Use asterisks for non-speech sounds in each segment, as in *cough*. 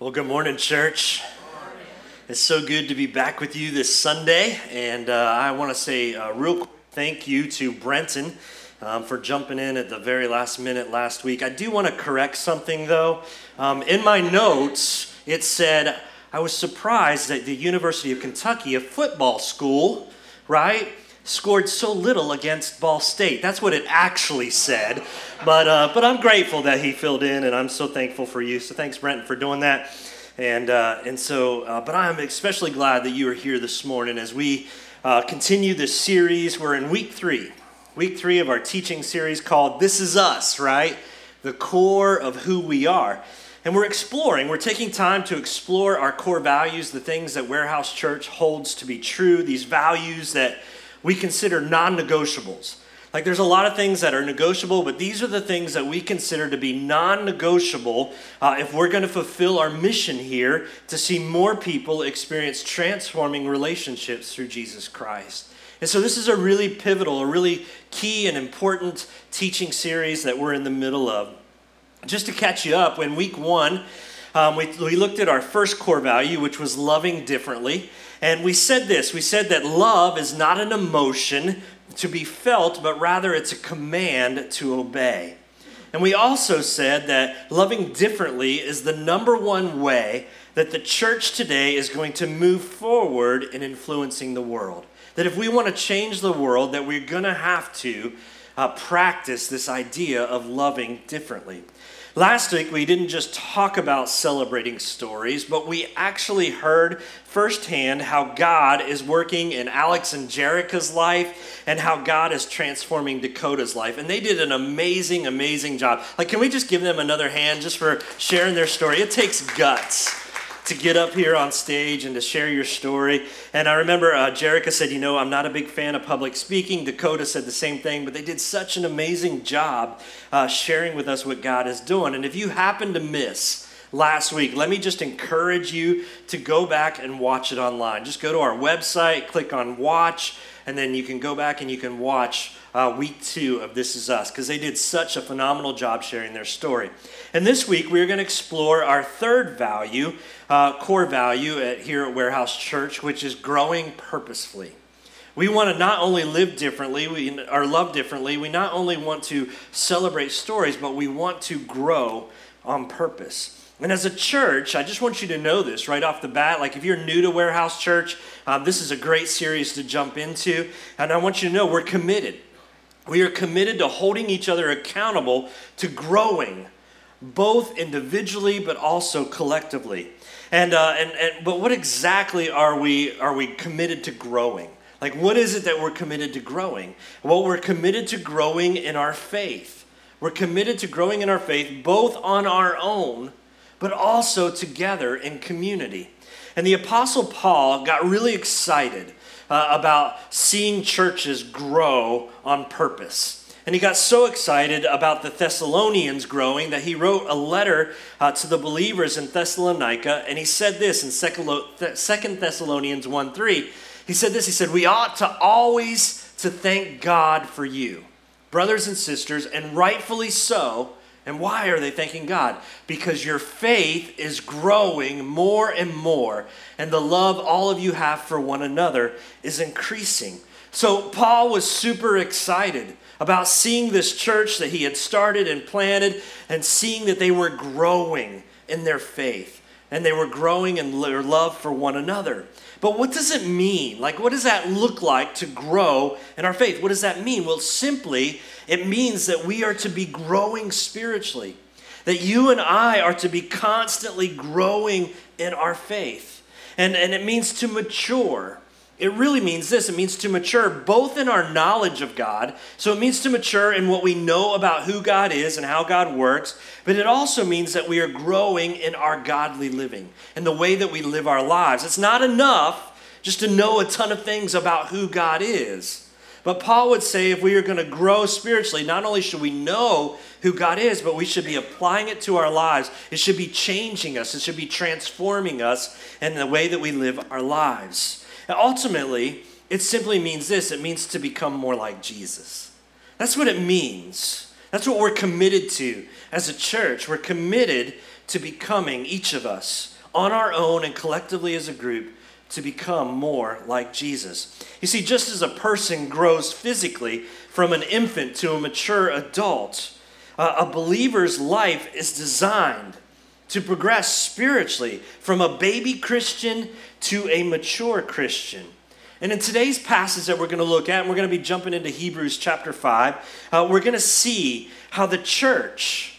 Well, good morning, church. It's so good to be back with you this Sunday. And uh, I want to say a real quick thank you to Brenton um, for jumping in at the very last minute last week. I do want to correct something, though. Um, in my notes, it said, I was surprised that the University of Kentucky, a football school, right, scored so little against Ball State. That's what it actually said. But, uh, but I'm grateful that he filled in, and I'm so thankful for you. So thanks, Brenton, for doing that. And, uh, and so, uh, but I'm especially glad that you are here this morning as we uh, continue this series. We're in week three, week three of our teaching series called This Is Us, right? The core of who we are. And we're exploring, we're taking time to explore our core values, the things that Warehouse Church holds to be true, these values that we consider non negotiables. Like there's a lot of things that are negotiable, but these are the things that we consider to be non negotiable uh, if we're going to fulfill our mission here to see more people experience transforming relationships through Jesus Christ. And so this is a really pivotal, a really key and important teaching series that we're in the middle of. Just to catch you up, in week one, um, we, we looked at our first core value, which was loving differently. And we said this we said that love is not an emotion to be felt, but rather it's a command to obey. And we also said that loving differently is the number one way that the church today is going to move forward in influencing the world. That if we want to change the world, that we're going to have to uh, practice this idea of loving differently. Last week, we didn't just talk about celebrating stories, but we actually heard firsthand how God is working in Alex and Jerica's life and how God is transforming Dakota's life. And they did an amazing, amazing job. Like, can we just give them another hand just for sharing their story? It takes guts to get up here on stage and to share your story. And I remember uh, Jerica said, You know, I'm not a big fan of public speaking. Dakota said the same thing, but they did such an amazing job uh, sharing with us what God is doing. And if you happen to miss, last week. Let me just encourage you to go back and watch it online. Just go to our website, click on watch, and then you can go back and you can watch uh, week two of This Is Us because they did such a phenomenal job sharing their story. And this week we're going to explore our third value, uh, core value at, here at Warehouse Church, which is growing purposefully. We want to not only live differently, we or love differently. We not only want to celebrate stories, but we want to grow on purpose. And as a church, I just want you to know this right off the bat. Like, if you're new to Warehouse Church, uh, this is a great series to jump into. And I want you to know we're committed. We are committed to holding each other accountable to growing, both individually but also collectively. And, uh, and, and but what exactly are we are we committed to growing? Like what is it that we're committed to growing? Well, we're committed to growing in our faith. We're committed to growing in our faith both on our own, but also together in community. And the Apostle Paul got really excited uh, about seeing churches grow on purpose. And he got so excited about the Thessalonians growing that he wrote a letter uh, to the believers in Thessalonica. And he said this in 2 Thessalonians 1 3. He said this He said, We ought to always to thank God for you, brothers and sisters, and rightfully so and why are they thanking God? Because your faith is growing more and more, and the love all of you have for one another is increasing. So, Paul was super excited about seeing this church that he had started and planted and seeing that they were growing in their faith and they were growing in their love for one another. But what does it mean? Like, what does that look like to grow in our faith? What does that mean? Well, simply, it means that we are to be growing spiritually, that you and I are to be constantly growing in our faith. And, and it means to mature. It really means this it means to mature both in our knowledge of God. So it means to mature in what we know about who God is and how God works. But it also means that we are growing in our godly living and the way that we live our lives. It's not enough just to know a ton of things about who God is. But Paul would say if we are going to grow spiritually, not only should we know who God is, but we should be applying it to our lives. It should be changing us, it should be transforming us in the way that we live our lives. And ultimately, it simply means this it means to become more like Jesus. That's what it means. That's what we're committed to as a church. We're committed to becoming, each of us, on our own and collectively as a group, to become more like Jesus. You see, just as a person grows physically from an infant to a mature adult, uh, a believer's life is designed to progress spiritually from a baby Christian to a mature Christian. And in today's passage that we're going to look at, and we're going to be jumping into Hebrews chapter 5, uh, we're going to see how the church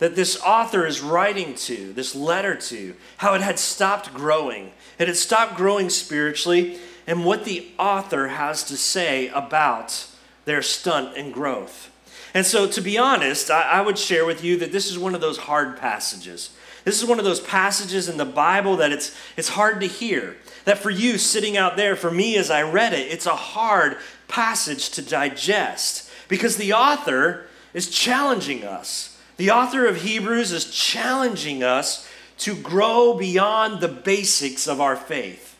that this author is writing to, this letter to, how it had stopped growing. It had stopped growing spiritually, and what the author has to say about their stunt and growth. And so, to be honest, I, I would share with you that this is one of those hard passages. This is one of those passages in the Bible that it's, it's hard to hear. That for you sitting out there, for me as I read it, it's a hard passage to digest because the author is challenging us. The author of Hebrews is challenging us to grow beyond the basics of our faith.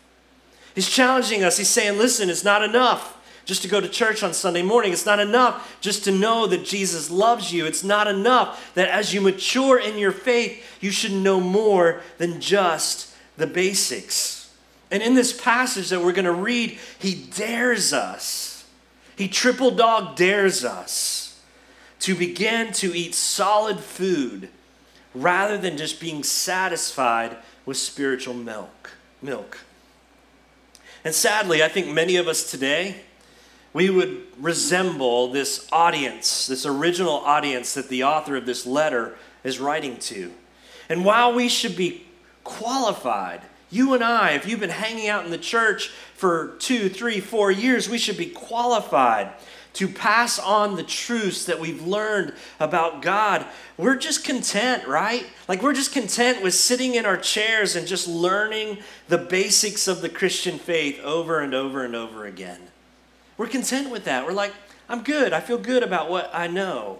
He's challenging us. He's saying, listen, it's not enough just to go to church on Sunday morning. It's not enough just to know that Jesus loves you. It's not enough that as you mature in your faith, you should know more than just the basics. And in this passage that we're going to read, he dares us. He triple dog dares us to begin to eat solid food rather than just being satisfied with spiritual milk. Milk. And sadly, I think many of us today we would resemble this audience, this original audience that the author of this letter is writing to. And while we should be qualified, you and I, if you've been hanging out in the church for two, three, four years, we should be qualified to pass on the truths that we've learned about God. We're just content, right? Like we're just content with sitting in our chairs and just learning the basics of the Christian faith over and over and over again. We're content with that. We're like, I'm good. I feel good about what I know.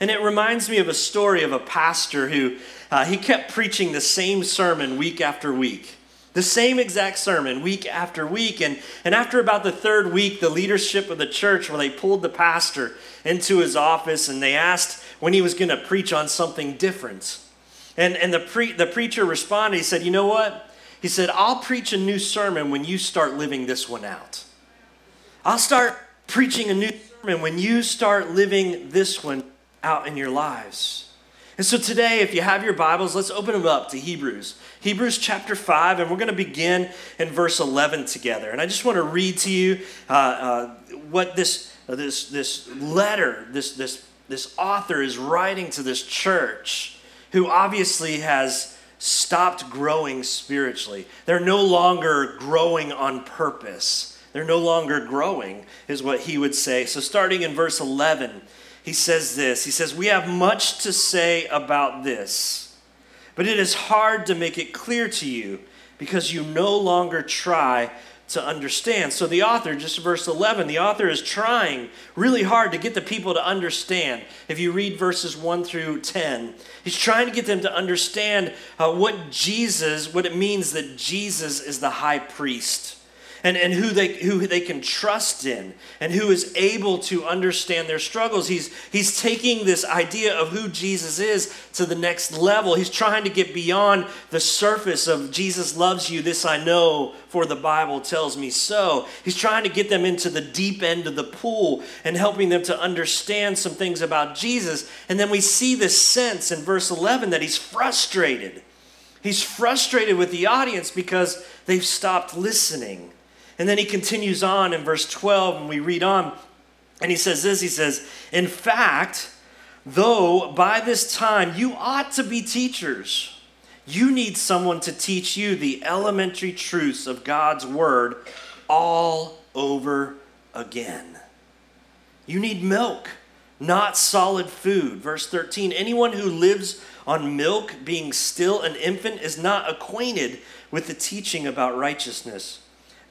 And it reminds me of a story of a pastor who uh, he kept preaching the same sermon week after week. The same exact sermon week after week. And, and after about the third week, the leadership of the church, where they pulled the pastor into his office and they asked when he was going to preach on something different. And, and the, pre, the preacher responded, he said, You know what? He said, I'll preach a new sermon when you start living this one out. I'll start preaching a new sermon when you start living this one out in your lives. And so today, if you have your Bibles, let's open them up to Hebrews. Hebrews chapter 5, and we're going to begin in verse 11 together. And I just want to read to you uh, uh, what this, uh, this, this letter, this, this, this author is writing to this church who obviously has stopped growing spiritually. They're no longer growing on purpose. They're no longer growing, is what he would say. So, starting in verse 11, he says this He says, We have much to say about this, but it is hard to make it clear to you because you no longer try to understand. So, the author, just verse 11, the author is trying really hard to get the people to understand. If you read verses 1 through 10, he's trying to get them to understand uh, what Jesus, what it means that Jesus is the high priest and, and who, they, who they can trust in and who is able to understand their struggles. He's, he's taking this idea of who Jesus is to the next level. He's trying to get beyond the surface of Jesus loves you, this I know, for the Bible tells me so. He's trying to get them into the deep end of the pool and helping them to understand some things about Jesus. And then we see this sense in verse 11 that he's frustrated. He's frustrated with the audience because they've stopped listening. And then he continues on in verse 12, and we read on, and he says this He says, In fact, though by this time you ought to be teachers, you need someone to teach you the elementary truths of God's word all over again. You need milk, not solid food. Verse 13 Anyone who lives on milk, being still an infant, is not acquainted with the teaching about righteousness.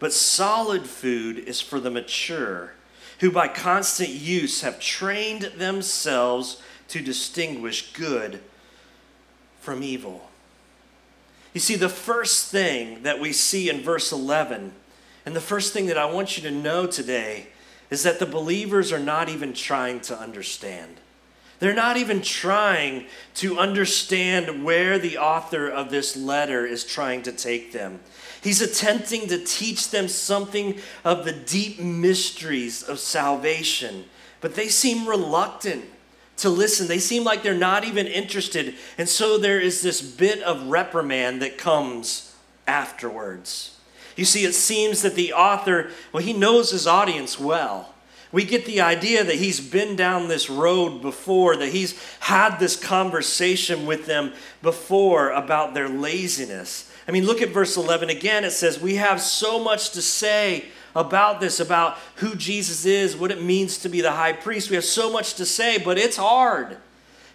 But solid food is for the mature, who by constant use have trained themselves to distinguish good from evil. You see, the first thing that we see in verse 11, and the first thing that I want you to know today, is that the believers are not even trying to understand. They're not even trying to understand where the author of this letter is trying to take them. He's attempting to teach them something of the deep mysteries of salvation, but they seem reluctant to listen. They seem like they're not even interested. And so there is this bit of reprimand that comes afterwards. You see, it seems that the author, well, he knows his audience well we get the idea that he's been down this road before, that he's had this conversation with them before about their laziness. I mean, look at verse 11 again. It says, We have so much to say about this, about who Jesus is, what it means to be the high priest. We have so much to say, but it's hard.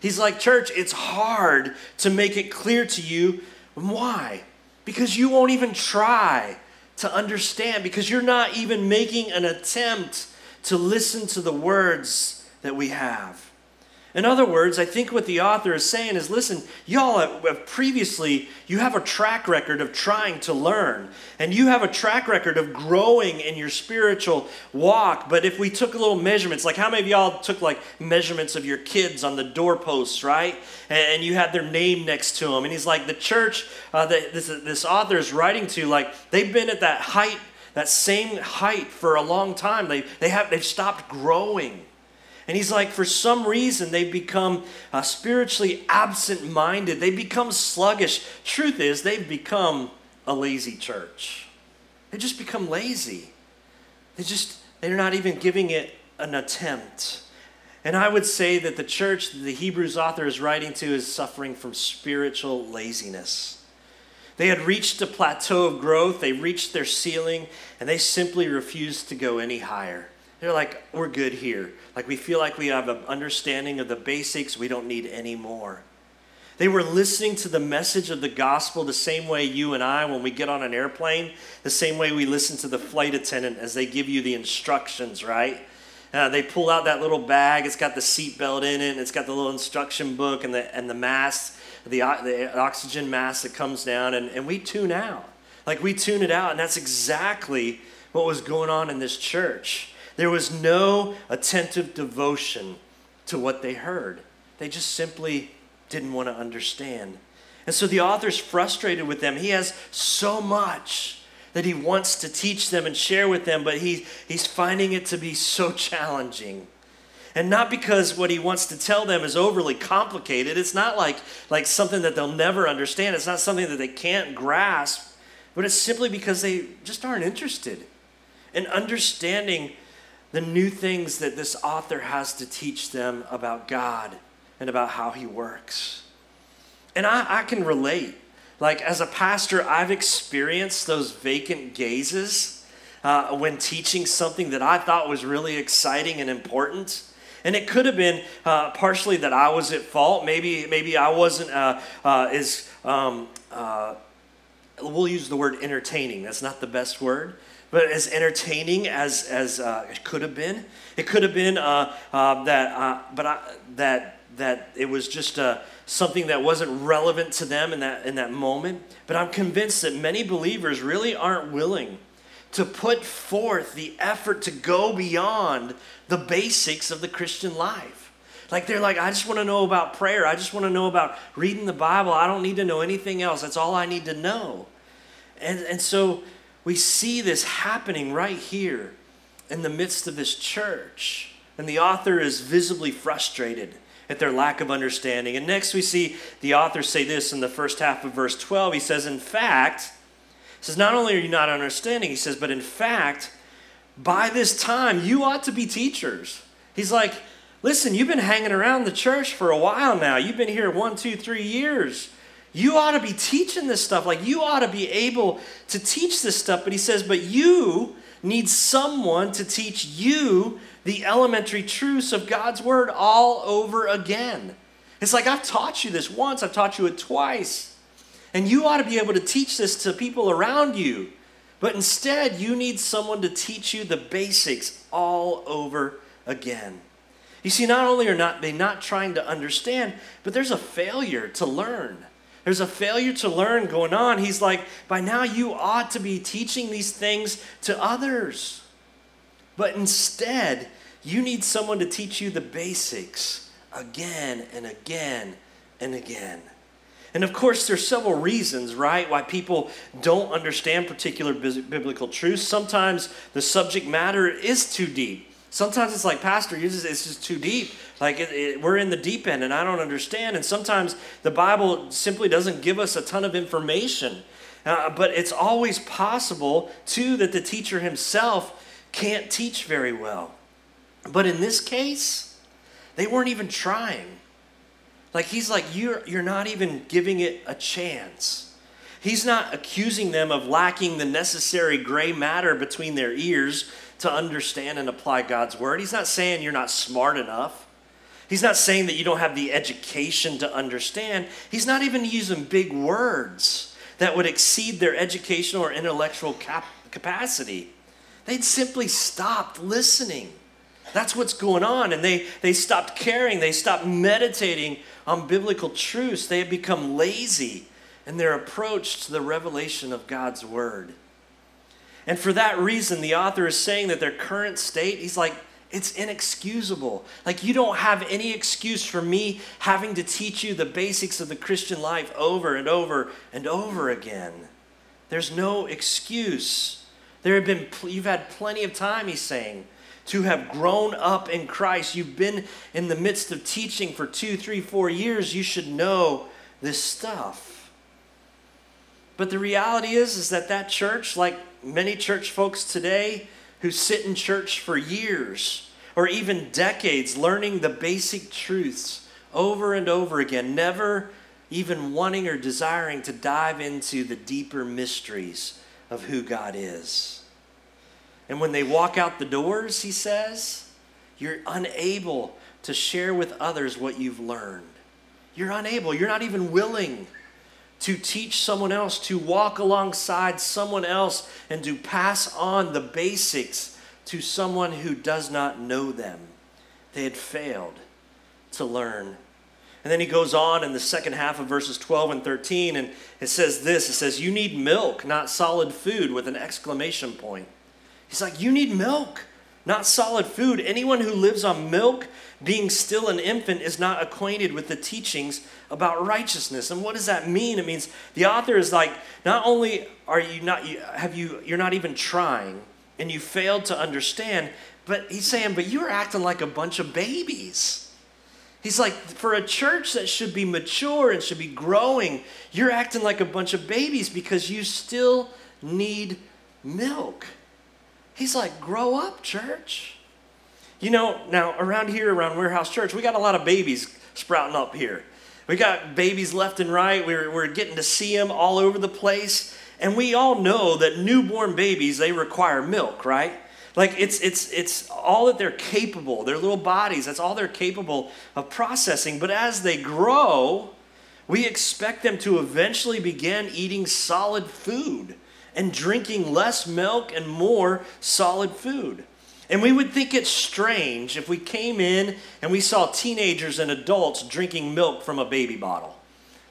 He's like, Church, it's hard to make it clear to you. Why? Because you won't even try to understand, because you're not even making an attempt to listen to the words that we have. In other words, I think what the author is saying is listen, y'all have previously, you have a track record of trying to learn, and you have a track record of growing in your spiritual walk. But if we took a little measurements, like how many of y'all took like measurements of your kids on the doorposts, right? And you had their name next to them. And he's like, the church uh, that this, this author is writing to, like, they've been at that height that same height for a long time. They, they have, they've stopped growing. And he's like, for some reason, they've become uh, spiritually absent minded. They become sluggish. Truth is, they've become a lazy church. They just become lazy. They just, they're not even giving it an attempt. And I would say that the church that the Hebrews author is writing to is suffering from spiritual laziness. They had reached a plateau of growth, they reached their ceiling, and they simply refused to go any higher. They're like, we're good here. Like, we feel like we have an understanding of the basics, we don't need any more. They were listening to the message of the gospel the same way you and I, when we get on an airplane, the same way we listen to the flight attendant as they give you the instructions, right? Uh, they pull out that little bag. It's got the seatbelt in it, it's got the little instruction book and the and the mask the, the oxygen mask that comes down, and, and we tune out. Like we tune it out, and that's exactly what was going on in this church. There was no attentive devotion to what they heard, they just simply didn't want to understand. And so the author's frustrated with them. He has so much that he wants to teach them and share with them, but he, he's finding it to be so challenging. And not because what he wants to tell them is overly complicated. It's not like, like something that they'll never understand. It's not something that they can't grasp. But it's simply because they just aren't interested in understanding the new things that this author has to teach them about God and about how he works. And I, I can relate. Like, as a pastor, I've experienced those vacant gazes uh, when teaching something that I thought was really exciting and important and it could have been uh, partially that I was at fault. Maybe, maybe I wasn't uh, uh, as, um, uh, we'll use the word entertaining. That's not the best word. But as entertaining as, as uh, it could have been. It could have been uh, that, but I, that, that it was just something that wasn't relevant to them in that, in that moment. But I'm convinced that many believers really aren't willing to put forth the effort to go beyond the basics of the Christian life. Like they're like, I just want to know about prayer. I just want to know about reading the Bible. I don't need to know anything else. That's all I need to know. And, and so we see this happening right here in the midst of this church. And the author is visibly frustrated at their lack of understanding. And next we see the author say this in the first half of verse 12. He says, In fact, he says, Not only are you not understanding, he says, but in fact, by this time, you ought to be teachers. He's like, Listen, you've been hanging around the church for a while now. You've been here one, two, three years. You ought to be teaching this stuff. Like, you ought to be able to teach this stuff. But he says, But you need someone to teach you the elementary truths of God's word all over again. It's like, I've taught you this once, I've taught you it twice. And you ought to be able to teach this to people around you. But instead, you need someone to teach you the basics all over again. You see, not only are not they not trying to understand, but there's a failure to learn. There's a failure to learn going on. He's like, by now you ought to be teaching these things to others. But instead, you need someone to teach you the basics again and again and again. And of course, there's several reasons, right, why people don't understand particular biblical truths. Sometimes the subject matter is too deep. Sometimes it's like, Pastor, uses, it's just too deep. Like, it, it, we're in the deep end and I don't understand. And sometimes the Bible simply doesn't give us a ton of information. Uh, but it's always possible, too, that the teacher himself can't teach very well. But in this case, they weren't even trying. Like he's like, you're, you're not even giving it a chance. He's not accusing them of lacking the necessary gray matter between their ears to understand and apply God's word. He's not saying you're not smart enough. He's not saying that you don't have the education to understand. He's not even using big words that would exceed their educational or intellectual cap- capacity. They'd simply stopped listening. That's what's going on. And they, they stopped caring. They stopped meditating on biblical truths. They had become lazy in their approach to the revelation of God's word. And for that reason, the author is saying that their current state, he's like, it's inexcusable. Like, you don't have any excuse for me having to teach you the basics of the Christian life over and over and over again. There's no excuse. There have been, you've had plenty of time, he's saying, to have grown up in Christ. You've been in the midst of teaching for two, three, four years. You should know this stuff. But the reality is, is that that church, like many church folks today who sit in church for years or even decades learning the basic truths over and over again, never even wanting or desiring to dive into the deeper mysteries of who God is. And when they walk out the doors, he says, you're unable to share with others what you've learned. You're unable, you're not even willing to teach someone else, to walk alongside someone else, and to pass on the basics to someone who does not know them. They had failed to learn. And then he goes on in the second half of verses 12 and 13, and it says this it says, You need milk, not solid food, with an exclamation point. He's like, You need milk, not solid food. Anyone who lives on milk, being still an infant, is not acquainted with the teachings about righteousness. And what does that mean? It means the author is like, not only are you not, have you, you're not even trying and you failed to understand, but he's saying, but you're acting like a bunch of babies. He's like, for a church that should be mature and should be growing, you're acting like a bunch of babies because you still need milk. He's like, grow up, church. You know, now around here, around Warehouse Church, we got a lot of babies sprouting up here. We got babies left and right. We're, we're getting to see them all over the place. And we all know that newborn babies, they require milk, right? Like it's it's it's all that they're capable, their little bodies, that's all they're capable of processing. But as they grow, we expect them to eventually begin eating solid food and drinking less milk and more solid food. And we would think it's strange if we came in and we saw teenagers and adults drinking milk from a baby bottle.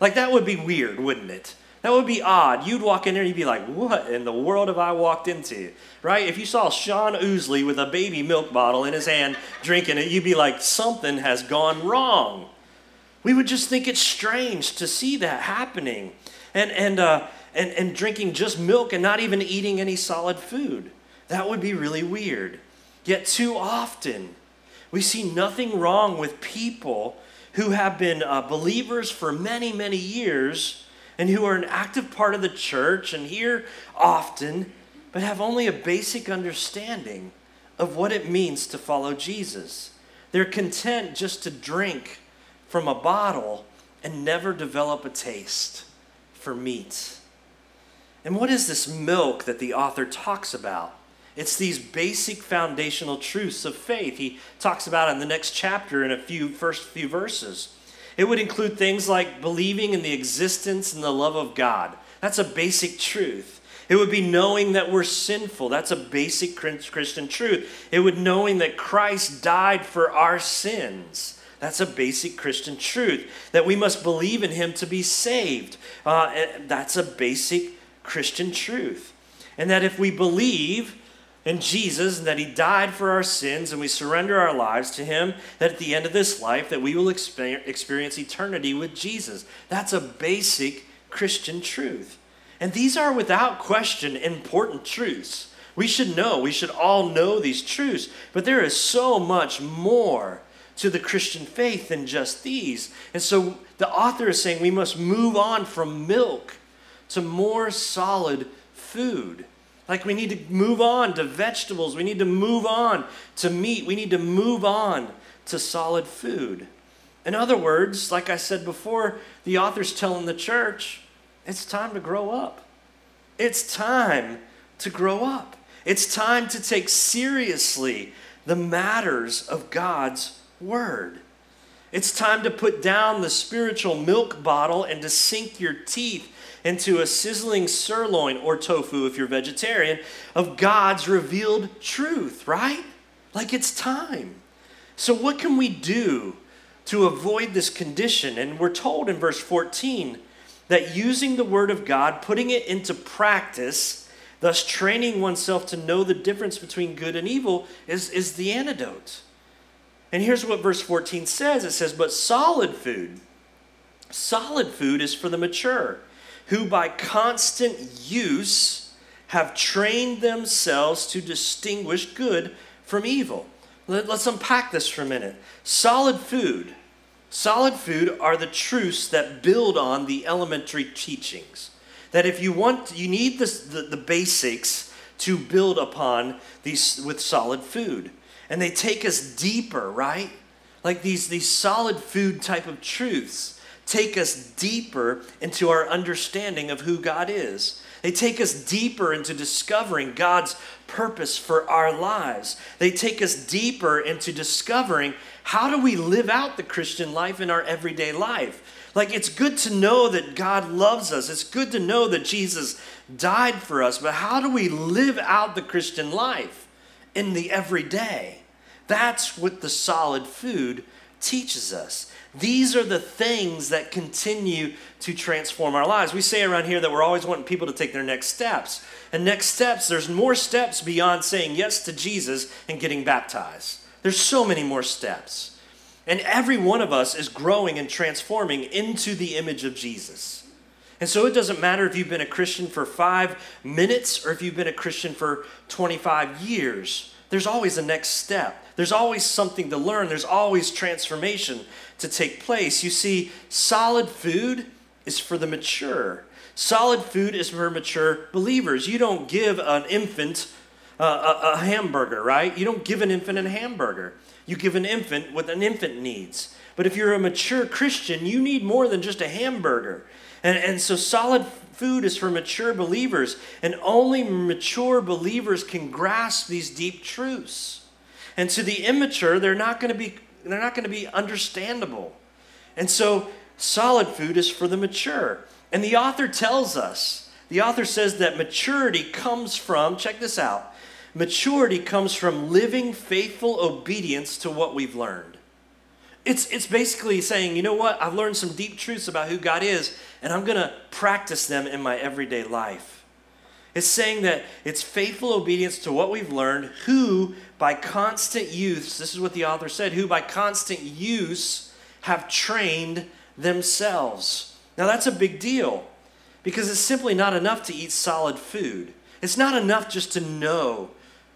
Like that would be weird, wouldn't it? That would be odd. You'd walk in there and you'd be like, what in the world have I walked into? Right? If you saw Sean Oosley with a baby milk bottle in his hand drinking it, you'd be like, something has gone wrong. We would just think it's strange to see that happening. And, and, uh, and, and drinking just milk and not even eating any solid food. That would be really weird. Yet, too often, we see nothing wrong with people who have been uh, believers for many, many years and who are an active part of the church and here often, but have only a basic understanding of what it means to follow Jesus. They're content just to drink from a bottle and never develop a taste for meat. And what is this milk that the author talks about? It's these basic foundational truths of faith. He talks about in the next chapter in a few first few verses. It would include things like believing in the existence and the love of God. That's a basic truth. It would be knowing that we're sinful. That's a basic Christian truth. It would knowing that Christ died for our sins. That's a basic Christian truth. That we must believe in him to be saved. Uh, that's a basic Christian truth. And that if we believe in Jesus and that he died for our sins and we surrender our lives to him that at the end of this life that we will experience eternity with Jesus. That's a basic Christian truth. And these are without question important truths. We should know, we should all know these truths, but there is so much more to the Christian faith than just these. And so the author is saying we must move on from milk to more solid food. Like we need to move on to vegetables, we need to move on to meat, we need to move on to solid food. In other words, like I said before, the author's telling the church, it's time to grow up. It's time to grow up. It's time to take seriously the matters of God's Word. It's time to put down the spiritual milk bottle and to sink your teeth into a sizzling sirloin or tofu if you're vegetarian of God's revealed truth, right? Like it's time. So, what can we do to avoid this condition? And we're told in verse 14 that using the Word of God, putting it into practice, thus training oneself to know the difference between good and evil, is, is the antidote. And here's what verse 14 says it says, But solid food, solid food is for the mature who by constant use have trained themselves to distinguish good from evil. Let, us unpack this for a minute. Solid food. Solid food are the truths that build on the elementary teachings. That if you want, you need the, the basics to build upon these with solid food. And they take us deeper, right? Like these, these solid food type of truths take us deeper into our understanding of who God is. They take us deeper into discovering God's purpose for our lives. They take us deeper into discovering how do we live out the Christian life in our everyday life. Like, it's good to know that God loves us. It's good to know that Jesus died for us. But how do we live out the Christian life in the everyday? That's what the solid food teaches us. These are the things that continue to transform our lives. We say around here that we're always wanting people to take their next steps. And next steps, there's more steps beyond saying yes to Jesus and getting baptized. There's so many more steps. And every one of us is growing and transforming into the image of Jesus. And so it doesn't matter if you've been a Christian for five minutes or if you've been a Christian for 25 years, there's always a next step. There's always something to learn, there's always transformation to take place. You see, solid food is for the mature. Solid food is for mature believers. You don't give an infant uh, a, a hamburger, right? You don't give an infant a hamburger. You give an infant what an infant needs. But if you're a mature Christian, you need more than just a hamburger. And, and so, solid food is for mature believers, and only mature believers can grasp these deep truths. And to the immature, they're not going to be they're not going to be understandable. And so solid food is for the mature. And the author tells us, the author says that maturity comes from, check this out. Maturity comes from living faithful obedience to what we've learned. It's, it's basically saying, you know what? I've learned some deep truths about who God is, and I'm going to practice them in my everyday life. It's saying that it's faithful obedience to what we've learned, who by constant use, this is what the author said, who by constant use have trained themselves. Now that's a big deal because it's simply not enough to eat solid food. It's not enough just to know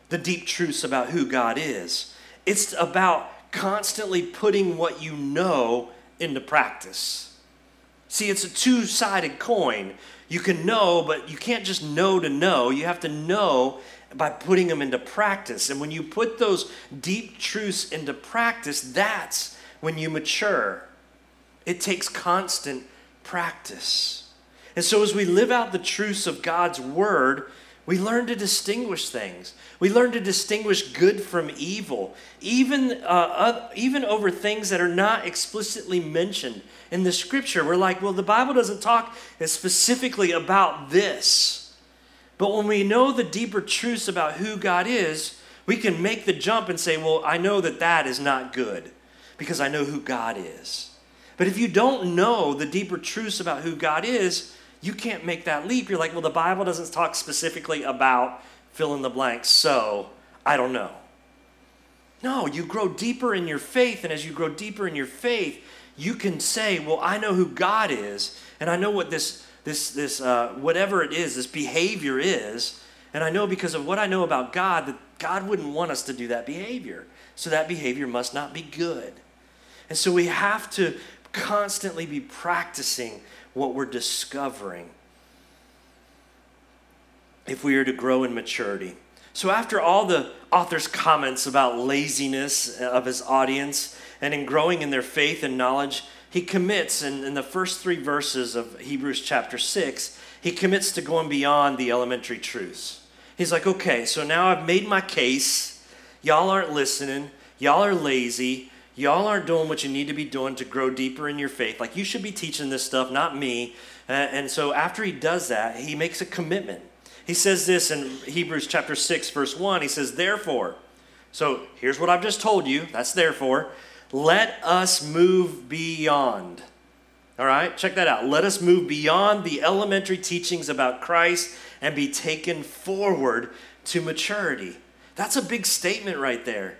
the deep truths about who God is. It's about constantly putting what you know into practice. See, it's a two sided coin. You can know, but you can't just know to know. You have to know by putting them into practice. And when you put those deep truths into practice, that's when you mature. It takes constant practice. And so, as we live out the truths of God's word, we learn to distinguish things. We learn to distinguish good from evil, even, uh, uh, even over things that are not explicitly mentioned in the scripture. We're like, well, the Bible doesn't talk specifically about this. But when we know the deeper truths about who God is, we can make the jump and say, well, I know that that is not good because I know who God is. But if you don't know the deeper truths about who God is, you can't make that leap. You're like, well, the Bible doesn't talk specifically about fill in the blank, so I don't know. No, you grow deeper in your faith, and as you grow deeper in your faith, you can say, Well, I know who God is, and I know what this, this, this uh, whatever it is, this behavior is, and I know because of what I know about God that God wouldn't want us to do that behavior. So that behavior must not be good. And so we have to constantly be practicing what we're discovering if we are to grow in maturity. So, after all the author's comments about laziness of his audience and in growing in their faith and knowledge, he commits in, in the first three verses of Hebrews chapter 6, he commits to going beyond the elementary truths. He's like, okay, so now I've made my case. Y'all aren't listening. Y'all are lazy. Y'all aren't doing what you need to be doing to grow deeper in your faith. Like, you should be teaching this stuff, not me. Uh, and so, after he does that, he makes a commitment. He says this in Hebrews chapter 6, verse 1. He says, Therefore, so here's what I've just told you. That's therefore. Let us move beyond. All right, check that out. Let us move beyond the elementary teachings about Christ and be taken forward to maturity. That's a big statement right there.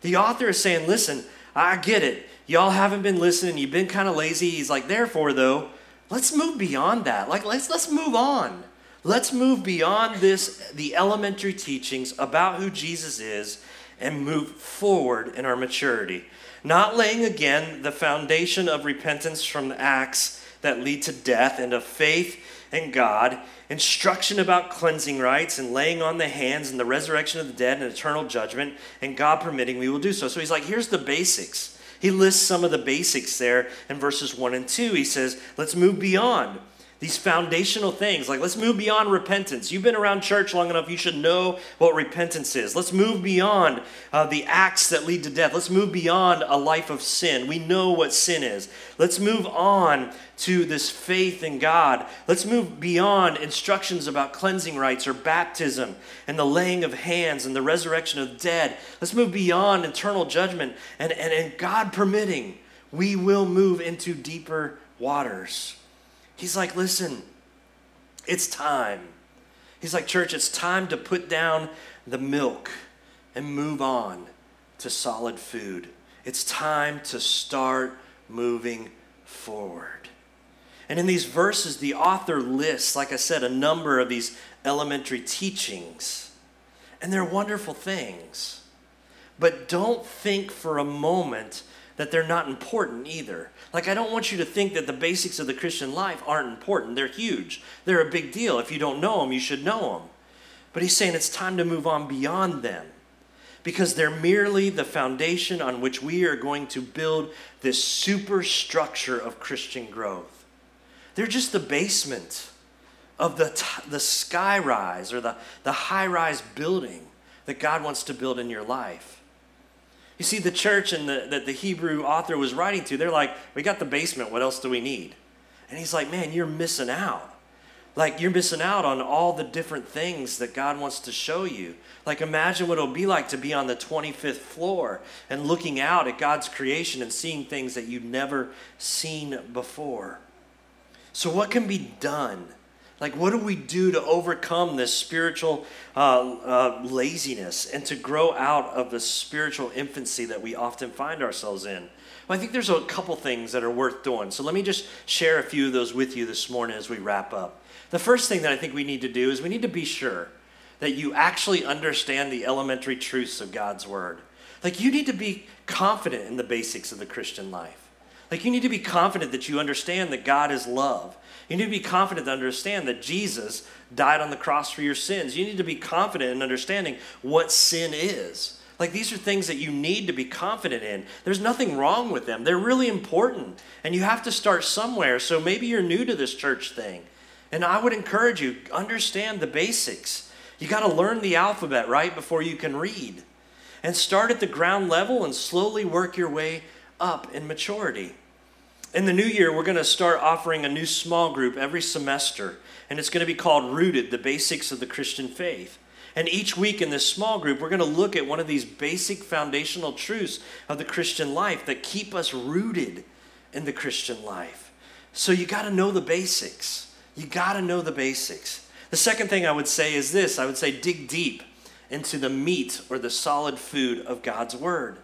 The author is saying, Listen, I get it. Y'all haven't been listening. You've been kind of lazy. He's like, Therefore, though, let's move beyond that. Like, let's, let's move on. Let's move beyond this, the elementary teachings about who Jesus is, and move forward in our maturity. Not laying again the foundation of repentance from the acts that lead to death and of faith in God, instruction about cleansing rites and laying on the hands and the resurrection of the dead and eternal judgment, and God permitting, we will do so. So he's like, here's the basics. He lists some of the basics there in verses 1 and 2. He says, let's move beyond these foundational things. Like, let's move beyond repentance. You've been around church long enough, you should know what repentance is. Let's move beyond uh, the acts that lead to death. Let's move beyond a life of sin. We know what sin is. Let's move on to this faith in God. Let's move beyond instructions about cleansing rites or baptism and the laying of hands and the resurrection of the dead. Let's move beyond eternal judgment. And, and, and God permitting, we will move into deeper waters. He's like, listen, it's time. He's like, church, it's time to put down the milk and move on to solid food. It's time to start moving forward. And in these verses, the author lists, like I said, a number of these elementary teachings. And they're wonderful things. But don't think for a moment that they're not important either. Like, I don't want you to think that the basics of the Christian life aren't important. They're huge, they're a big deal. If you don't know them, you should know them. But he's saying it's time to move on beyond them because they're merely the foundation on which we are going to build this superstructure of Christian growth. They're just the basement of the, t- the sky rise or the, the high rise building that God wants to build in your life. You see, the church and the, that the Hebrew author was writing to, they're like, we got the basement, what else do we need? And he's like, man, you're missing out. Like, you're missing out on all the different things that God wants to show you. Like, imagine what it'll be like to be on the 25th floor and looking out at God's creation and seeing things that you've never seen before. So, what can be done? Like, what do we do to overcome this spiritual uh, uh, laziness and to grow out of the spiritual infancy that we often find ourselves in? Well, I think there's a couple things that are worth doing. So, let me just share a few of those with you this morning as we wrap up. The first thing that I think we need to do is we need to be sure that you actually understand the elementary truths of God's Word. Like, you need to be confident in the basics of the Christian life. Like, you need to be confident that you understand that God is love you need to be confident to understand that Jesus died on the cross for your sins. You need to be confident in understanding what sin is. Like these are things that you need to be confident in. There's nothing wrong with them. They're really important. And you have to start somewhere. So maybe you're new to this church thing. And I would encourage you understand the basics. You got to learn the alphabet right before you can read. And start at the ground level and slowly work your way up in maturity. In the new year, we're going to start offering a new small group every semester, and it's going to be called Rooted The Basics of the Christian Faith. And each week in this small group, we're going to look at one of these basic foundational truths of the Christian life that keep us rooted in the Christian life. So you got to know the basics. You got to know the basics. The second thing I would say is this I would say dig deep into the meat or the solid food of God's Word.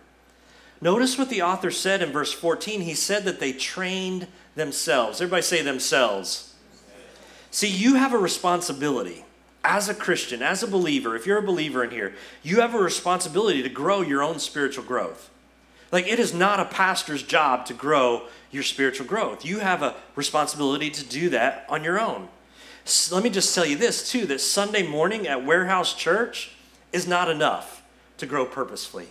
Notice what the author said in verse 14. He said that they trained themselves. Everybody say themselves. See, you have a responsibility as a Christian, as a believer. If you're a believer in here, you have a responsibility to grow your own spiritual growth. Like, it is not a pastor's job to grow your spiritual growth. You have a responsibility to do that on your own. So let me just tell you this, too that Sunday morning at Warehouse Church is not enough to grow purposefully.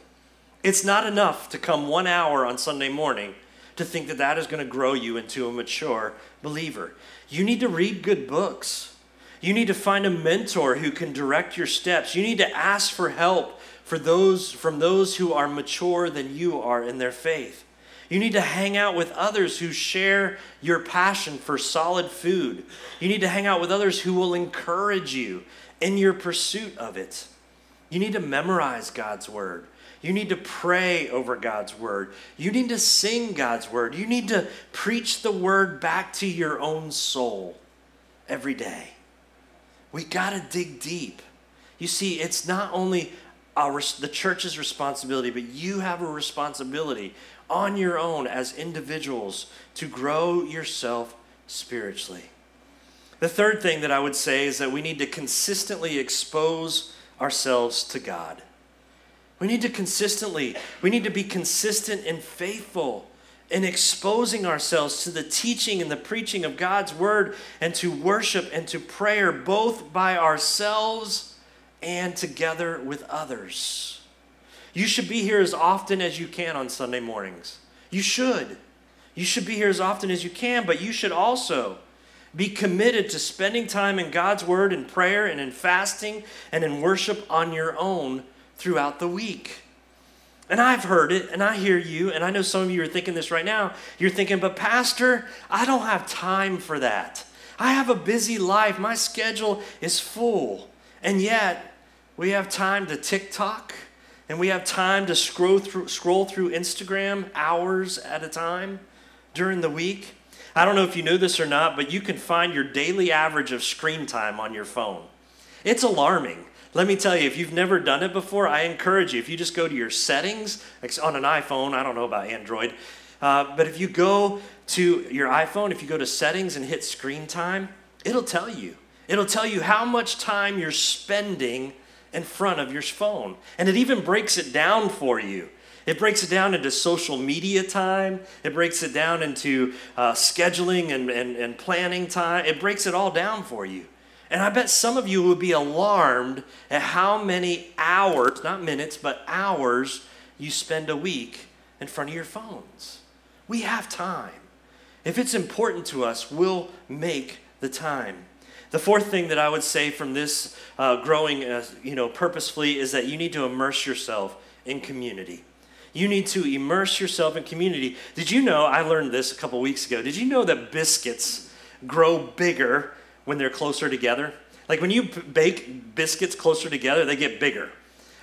It's not enough to come one hour on Sunday morning to think that that is going to grow you into a mature believer. You need to read good books. You need to find a mentor who can direct your steps. You need to ask for help for those from those who are mature than you are in their faith. You need to hang out with others who share your passion for solid food. You need to hang out with others who will encourage you in your pursuit of it. You need to memorize God's word. You need to pray over God's word. You need to sing God's word. You need to preach the word back to your own soul every day. We got to dig deep. You see, it's not only our, the church's responsibility, but you have a responsibility on your own as individuals to grow yourself spiritually. The third thing that I would say is that we need to consistently expose ourselves to God. We need to consistently, we need to be consistent and faithful in exposing ourselves to the teaching and the preaching of God's word and to worship and to prayer, both by ourselves and together with others. You should be here as often as you can on Sunday mornings. You should. You should be here as often as you can, but you should also be committed to spending time in God's Word and prayer and in fasting and in worship on your own throughout the week. And I've heard it, and I hear you, and I know some of you are thinking this right now. You're thinking, but Pastor, I don't have time for that. I have a busy life, my schedule is full. And yet, we have time to TikTok, and we have time to scroll through, scroll through Instagram hours at a time during the week. I don't know if you know this or not, but you can find your daily average of screen time on your phone. It's alarming. Let me tell you, if you've never done it before, I encourage you. If you just go to your settings on an iPhone, I don't know about Android, uh, but if you go to your iPhone, if you go to settings and hit screen time, it'll tell you. It'll tell you how much time you're spending in front of your phone. And it even breaks it down for you. It breaks it down into social media time. It breaks it down into uh, scheduling and, and, and planning time. It breaks it all down for you. And I bet some of you would be alarmed at how many hours, not minutes, but hours, you spend a week in front of your phones. We have time. If it's important to us, we'll make the time. The fourth thing that I would say from this uh, growing, uh, you know, purposefully is that you need to immerse yourself in community. You need to immerse yourself in community. Did you know? I learned this a couple weeks ago. Did you know that biscuits grow bigger when they're closer together? Like when you bake biscuits closer together, they get bigger.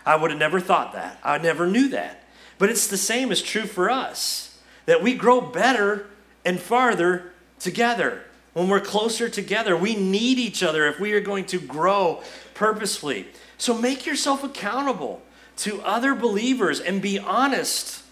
I would have never thought that. I never knew that. But it's the same as true for us that we grow better and farther together when we're closer together. We need each other if we are going to grow purposefully. So make yourself accountable to other believers and be honest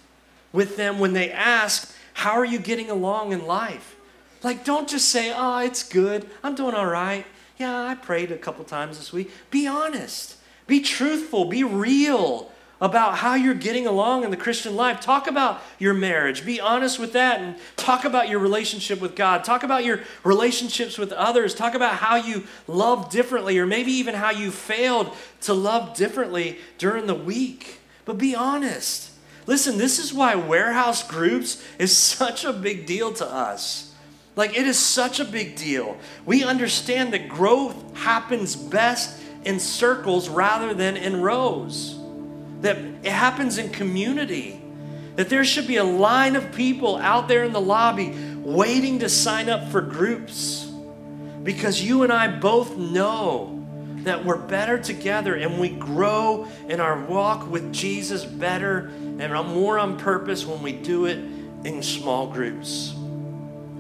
with them when they ask, How are you getting along in life? Like, don't just say, Oh, it's good. I'm doing all right. Yeah, I prayed a couple times this week. Be honest, be truthful, be real about how you're getting along in the Christian life. Talk about your marriage. Be honest with that and talk about your relationship with God. Talk about your relationships with others. Talk about how you love differently or maybe even how you failed to love differently during the week. But be honest. Listen, this is why warehouse groups is *laughs* such a big deal to us. Like, it is such a big deal. We understand that growth happens best in circles rather than in rows that it happens in community. That there should be a line of people out there in the lobby waiting to sign up for groups. Because you and I both know that we're better together and we grow in our walk with Jesus better and more on purpose when we do it in small groups.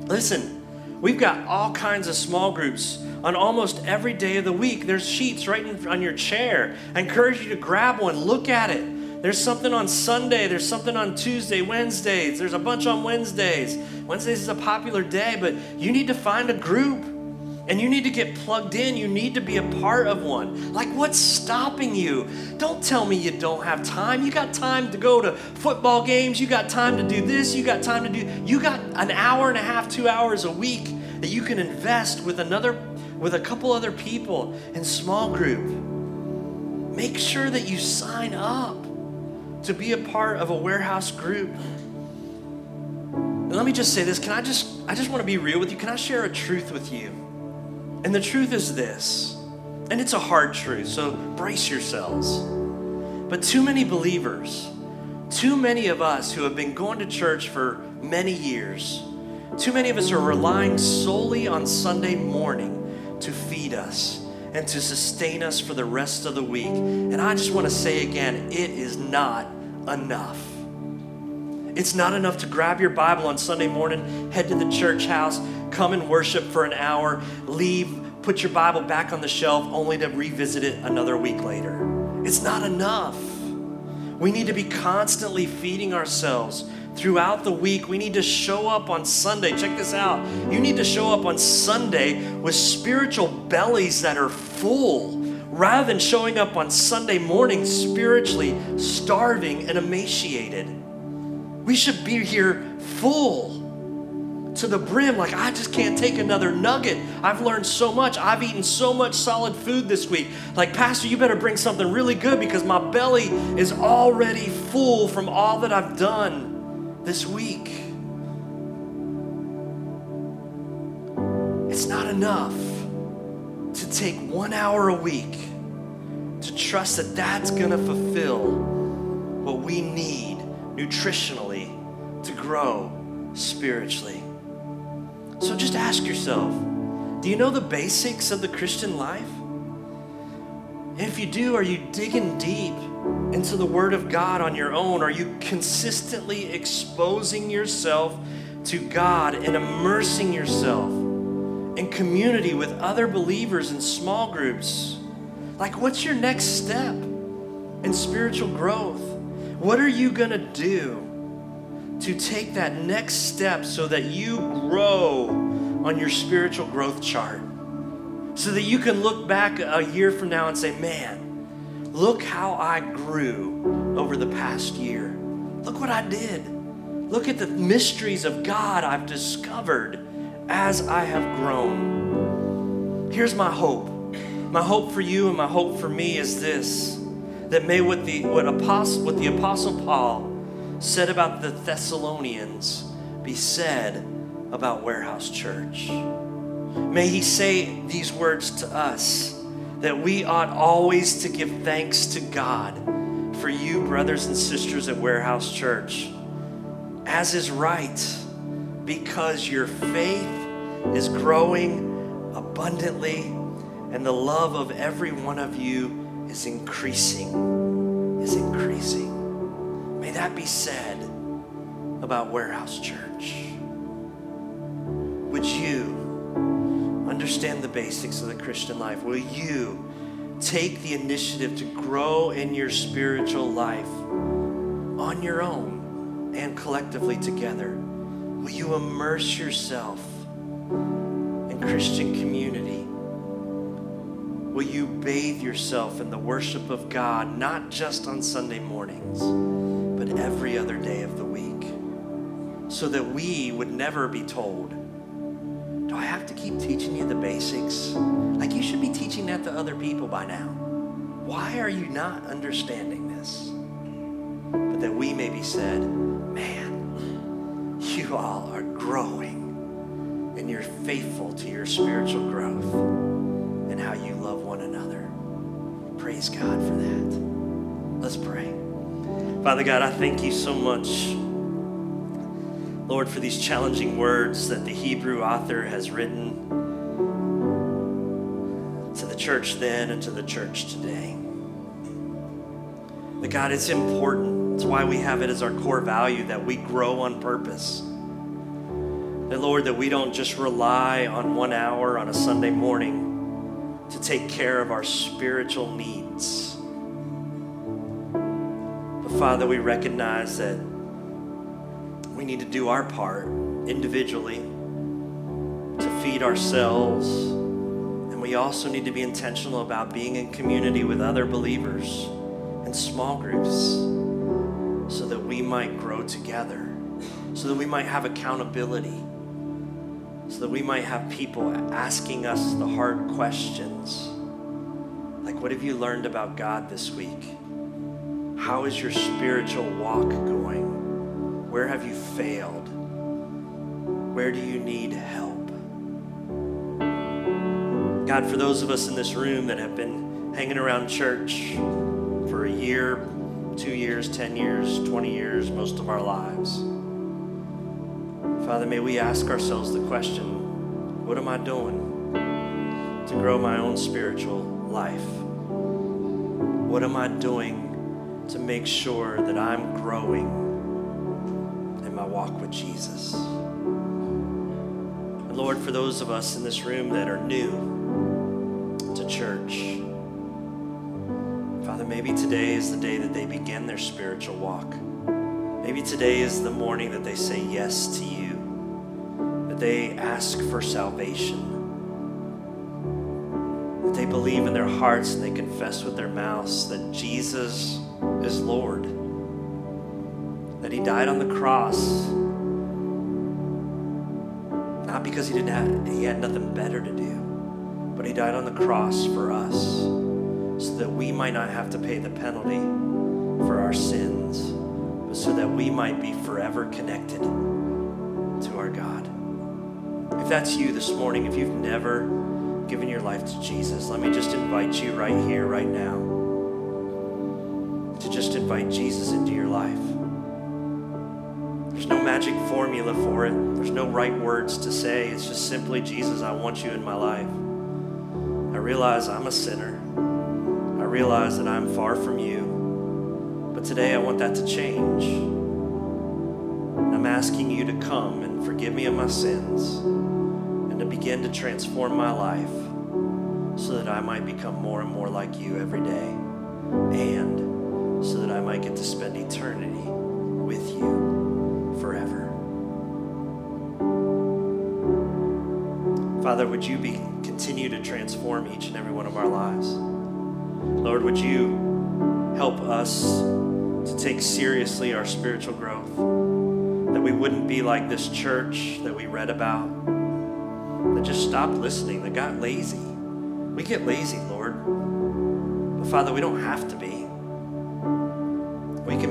Listen, We've got all kinds of small groups on almost every day of the week. There's sheets right in, on your chair. I encourage you to grab one, look at it. There's something on Sunday, there's something on Tuesday, Wednesdays, there's a bunch on Wednesdays. Wednesdays is a popular day, but you need to find a group and you need to get plugged in. You need to be a part of one. Like, what's stopping you? Don't tell me you don't have time. You got time to go to football games. You got time to do this. You got time to do, you got an hour and a half, two hours a week that you can invest with another, with a couple other people in small group. Make sure that you sign up to be a part of a warehouse group. And let me just say this. Can I just, I just want to be real with you. Can I share a truth with you? And the truth is this, and it's a hard truth, so brace yourselves. But too many believers, too many of us who have been going to church for many years, too many of us are relying solely on Sunday morning to feed us and to sustain us for the rest of the week. And I just want to say again, it is not enough. It's not enough to grab your Bible on Sunday morning, head to the church house, come and worship for an hour, leave, put your Bible back on the shelf, only to revisit it another week later. It's not enough. We need to be constantly feeding ourselves throughout the week. We need to show up on Sunday. Check this out. You need to show up on Sunday with spiritual bellies that are full rather than showing up on Sunday morning spiritually starving and emaciated. We should be here full to the brim. Like, I just can't take another nugget. I've learned so much. I've eaten so much solid food this week. Like, Pastor, you better bring something really good because my belly is already full from all that I've done this week. It's not enough to take one hour a week to trust that that's going to fulfill what we need nutritionally to grow spiritually. So just ask yourself do you know the basics of the Christian life? If you do, are you digging deep into the Word of God on your own? Are you consistently exposing yourself to God and immersing yourself in community with other believers in small groups? Like, what's your next step in spiritual growth? What are you going to do to take that next step so that you grow on your spiritual growth chart? So that you can look back a year from now and say, man, look how I grew over the past year. Look what I did. Look at the mysteries of God I've discovered as I have grown. Here's my hope. My hope for you and my hope for me is this that may what the what apostle what the apostle Paul said about the Thessalonians be said about Warehouse Church. May he say these words to us that we ought always to give thanks to God for you brothers and sisters at Warehouse Church as is right because your faith is growing abundantly and the love of every one of you is increasing, is increasing. May that be said about Warehouse Church. Would you understand the basics of the Christian life? Will you take the initiative to grow in your spiritual life on your own and collectively together? Will you immerse yourself in Christian community? Will you bathe yourself in the worship of God, not just on Sunday mornings, every other day of the week? So that we would never be told, Do I have to keep teaching you the basics? Like you should be teaching that to other people by now. Why are you not understanding this? But that we may be said, Man, you all are growing and you're faithful to your spiritual growth and how you love one another. Praise God for that. Let's pray. Father God, I thank you so much, Lord, for these challenging words that the Hebrew author has written to the church then and to the church today. But God, it's important. It's why we have it as our core value that we grow on purpose That, Lord, that we don't just rely on one hour on a Sunday morning to take care of our spiritual needs. Father, we recognize that we need to do our part individually to feed ourselves. And we also need to be intentional about being in community with other believers in small groups so that we might grow together, so that we might have accountability, so that we might have people asking us the hard questions. Like, what have you learned about God this week? How is your spiritual walk going? Where have you failed? Where do you need help? God, for those of us in this room that have been hanging around church for a year, two years, 10 years, 20 years, most of our lives, Father, may we ask ourselves the question what am I doing to grow my own spiritual life? What am I doing to make sure that I'm growing in my walk with Jesus? And Lord, for those of us in this room that are new to church, Father, maybe today is the day that they begin their spiritual walk. Maybe today is the morning that they say yes to you, that they ask for salvation that they believe in their hearts and they confess with their mouths that Jesus is Lord, that He died on the cross, not because He didn't have, He had nothing better to do, but He died on the cross for us so that we might not have to pay the penalty for our sins, but so that we might be forever connected to our God. If that's you this morning, if you've never given your life to Jesus, let me just invite you right here, right now, just invite Jesus into your life. There's no magic formula for it, there's no right words to say. It's just simply, Jesus, I want you in my life. I realize I'm a sinner, I realize that I'm far from you, but today I want that to change. I'm asking you to come and forgive me of my sins and to begin to transform my life so that I might become more and more like you every day and so that I might get to spend eternity with you forever. Father, would you be, continue to transform each and every one of our lives? Lord, would you help us to take seriously our spiritual growth? That we wouldn't be like this church that we read about that just stopped listening, that got lazy. We get lazy, Lord. But Father, we don't have to be.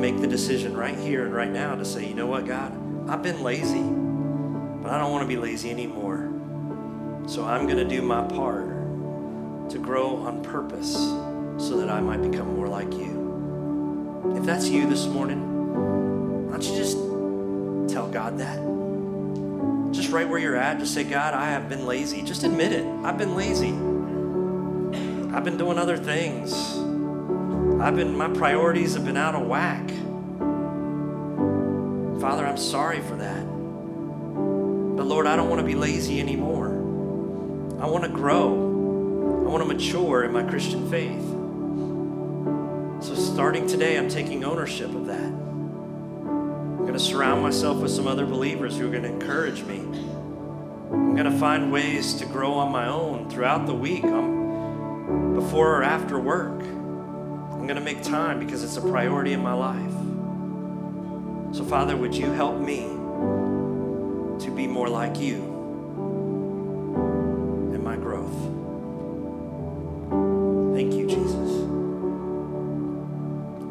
Make the decision right here and right now to say, you know what, God, I've been lazy, but I don't want to be lazy anymore. So I'm going to do my part to grow on purpose so that I might become more like you. If that's you this morning, why don't you just tell God that? Just right where you're at, just say, God, I have been lazy. Just admit it. I've been lazy. I've been doing other things. I've been my priorities have been out of whack. Father, I'm sorry for that. But Lord, I don't want to be lazy anymore. I want to grow. I want to mature in my Christian faith. So starting today, I'm taking ownership of that. I'm going to surround myself with some other believers who are going to encourage me. I'm going to find ways to grow on my own throughout the week, um, before or after work. Going to make time because it's a priority in my life. So, Father, would you help me to be more like you in my growth? Thank you, Jesus.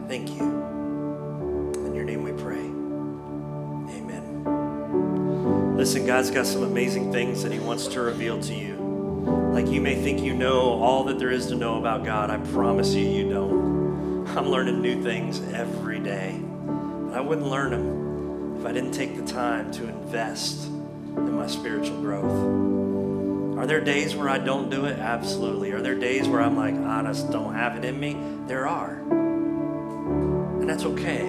Thank you. In your name we pray. Amen. Listen, God's got some amazing things that He wants to reveal to you. Like you may think you know all that there is to know about God. I promise you, you don't. I'm learning new things every day. But I wouldn't learn them if I didn't take the time to invest in my spiritual growth. Are there days where I don't do it? Absolutely. Are there days where I'm like, ah, I just don't have it in me? There are. And that's okay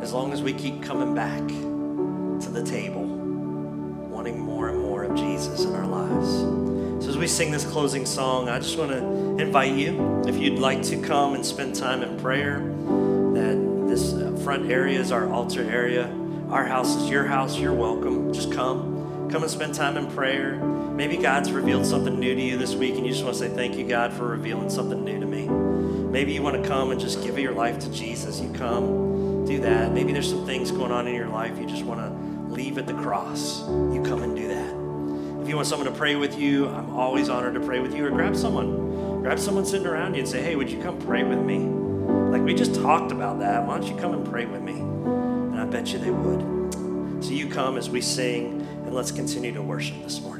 as long as we keep coming back to the table wanting more and more of Jesus in our lives. As we sing this closing song, I just want to invite you, if you'd like to come and spend time in prayer, that this uh, front area is our altar area. Our house is your house. You're welcome. Just come. Come and spend time in prayer. Maybe God's revealed something new to you this week and you just want to say, Thank you, God, for revealing something new to me. Maybe you want to come and just give your life to Jesus. You come, do that. Maybe there's some things going on in your life you just want to leave at the cross. You come and do that. If you want someone to pray with you, I'm always honored to pray with you. Or grab someone. Grab someone sitting around you and say, Hey, would you come pray with me? Like we just talked about that. Why don't you come and pray with me? And I bet you they would. So you come as we sing and let's continue to worship this morning.